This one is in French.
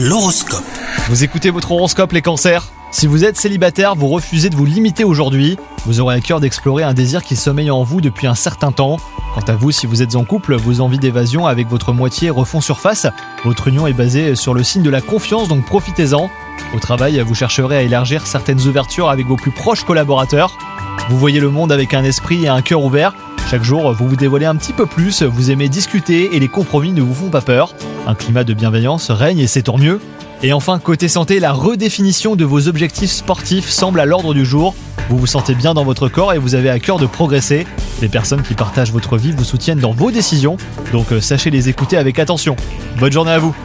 L'horoscope. Vous écoutez votre horoscope les cancers Si vous êtes célibataire, vous refusez de vous limiter aujourd'hui. Vous aurez à cœur d'explorer un désir qui sommeille en vous depuis un certain temps. Quant à vous, si vous êtes en couple, vos envies d'évasion avec votre moitié refont surface. Votre union est basée sur le signe de la confiance, donc profitez-en. Au travail, vous chercherez à élargir certaines ouvertures avec vos plus proches collaborateurs. Vous voyez le monde avec un esprit et un cœur ouvert. Chaque jour, vous vous dévoilez un petit peu plus, vous aimez discuter et les compromis ne vous font pas peur. Un climat de bienveillance règne et c'est tant mieux. Et enfin, côté santé, la redéfinition de vos objectifs sportifs semble à l'ordre du jour. Vous vous sentez bien dans votre corps et vous avez à cœur de progresser. Les personnes qui partagent votre vie vous soutiennent dans vos décisions, donc euh, sachez les écouter avec attention. Bonne journée à vous